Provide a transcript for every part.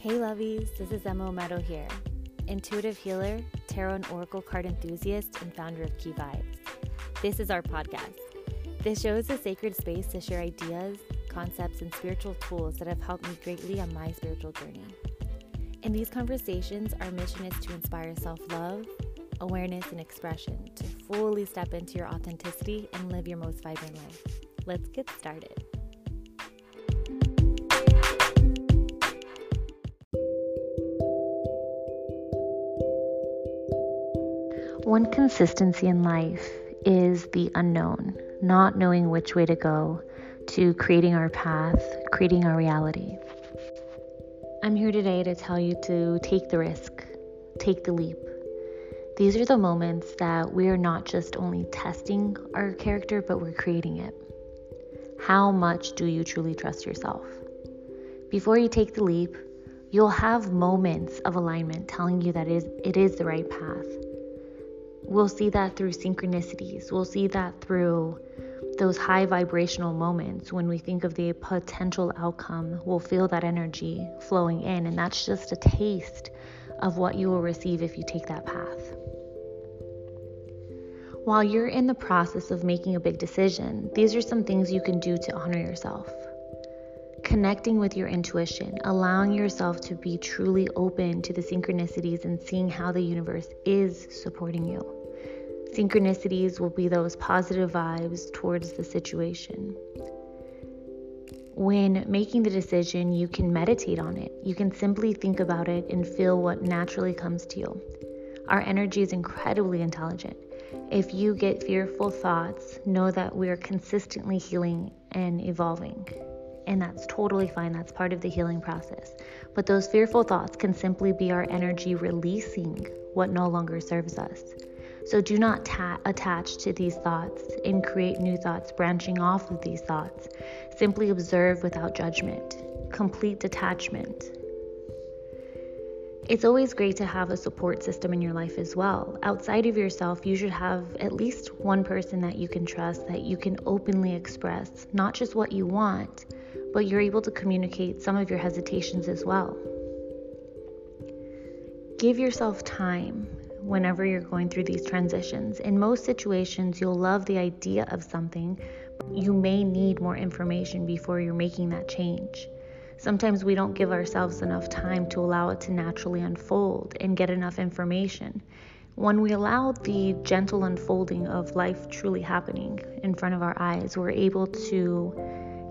Hey lovies, this is Emma Ometo here, intuitive healer, tarot and oracle card enthusiast, and founder of KiVibes. This is our podcast. This show is a sacred space to share ideas, concepts, and spiritual tools that have helped me greatly on my spiritual journey. In these conversations, our mission is to inspire self love, awareness, and expression to fully step into your authenticity and live your most vibrant life. Let's get started. One consistency in life is the unknown, not knowing which way to go, to creating our path, creating our reality. I'm here today to tell you to take the risk, take the leap. These are the moments that we are not just only testing our character, but we're creating it. How much do you truly trust yourself? Before you take the leap, you'll have moments of alignment telling you that it is, the right path We'll see that through synchronicities. We'll see that through those high vibrational moments when we think of the potential outcome. We'll feel that energy flowing in, and that's just a taste of what you will receive if you take that path. While you're in the process of making a big decision, these are some things you can do to honor yourself. Connecting with your intuition, allowing yourself to be truly open to the synchronicities and seeing how the universe is supporting you. Synchronicities will be those positive vibes towards the situation. When making the decision, you can meditate on it. You can simply think about it and feel what naturally comes to you. Our energy is incredibly intelligent. If you get fearful thoughts, know that we are consistently healing and evolving. And that's totally fine. That's part of the healing process. But those fearful thoughts can simply be our energy releasing what no longer serves us. So do not ta- attach to these thoughts and create new thoughts branching off of these thoughts. Simply observe without judgment, complete detachment. It's always great to have a support system in your life as well. Outside of yourself, you should have at least one person that you can trust, that you can openly express not just what you want, but you're able to communicate some of your hesitations as well. Give yourself time whenever you're going through these transitions. In most situations, you'll love the idea of something, but you may need more information before you're making that change. Sometimes we don't give ourselves enough time to allow it to naturally unfold and get enough information. When we allow the gentle unfolding of life truly happening in front of our eyes, we're able to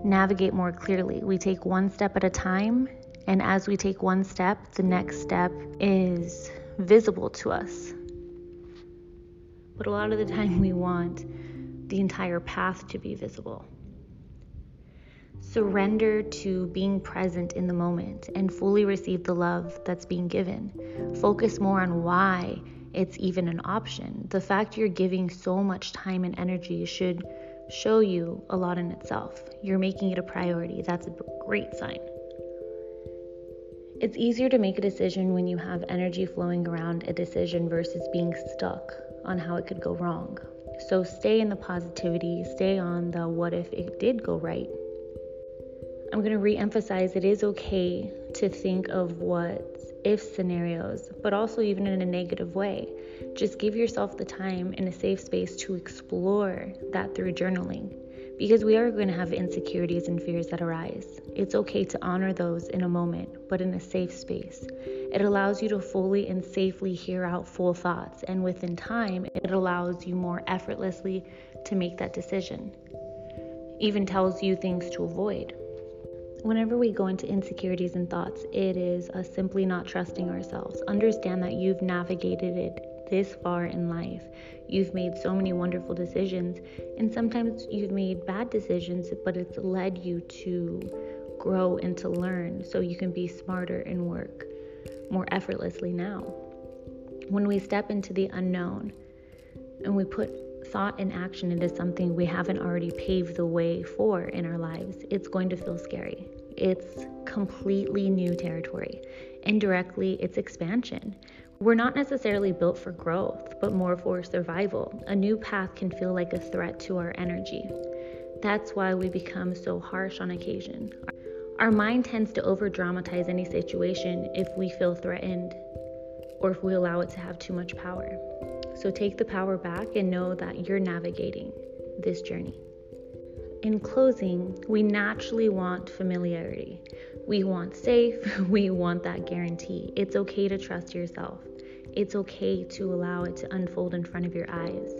navigate more clearly. We take one step at a time, and as we take one step, the next step is visible to us. But a lot of the time, we want the entire path to be visible. Surrender to being present in the moment and fully receive the love that's being given. Focus more on why it's even an option. The fact you're giving so much time and energy should show you a lot in itself. You're making it a priority. That's a great sign. It's easier to make a decision when you have energy flowing around a decision versus being stuck on how it could go wrong. So stay in the positivity, stay on the what if it did go right. I'm going to re emphasize it is okay to think of what if scenarios, but also even in a negative way. Just give yourself the time in a safe space to explore that through journaling because we are going to have insecurities and fears that arise. It's okay to honor those in a moment, but in a safe space. It allows you to fully and safely hear out full thoughts, and within time, it allows you more effortlessly to make that decision. Even tells you things to avoid. Whenever we go into insecurities and thoughts, it is us simply not trusting ourselves. Understand that you've navigated it this far in life. You've made so many wonderful decisions, and sometimes you've made bad decisions, but it's led you to grow and to learn so you can be smarter and work more effortlessly now. When we step into the unknown and we put thought and action into something we haven't already paved the way for in our lives, it's going to feel scary. It's completely new territory. Indirectly, it's expansion. We're not necessarily built for growth, but more for survival. A new path can feel like a threat to our energy. That's why we become so harsh on occasion. Our mind tends to over dramatize any situation if we feel threatened or if we allow it to have too much power. So take the power back and know that you're navigating this journey. In closing, we naturally want familiarity. We want safe, we want that guarantee. It's okay to trust yourself. It's okay to allow it to unfold in front of your eyes.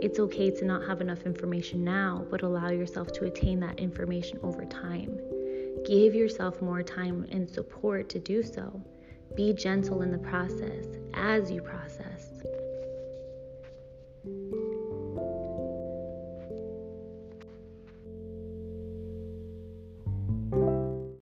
It's okay to not have enough information now, but allow yourself to attain that information over time. Give yourself more time and support to do so. Be gentle in the process as you process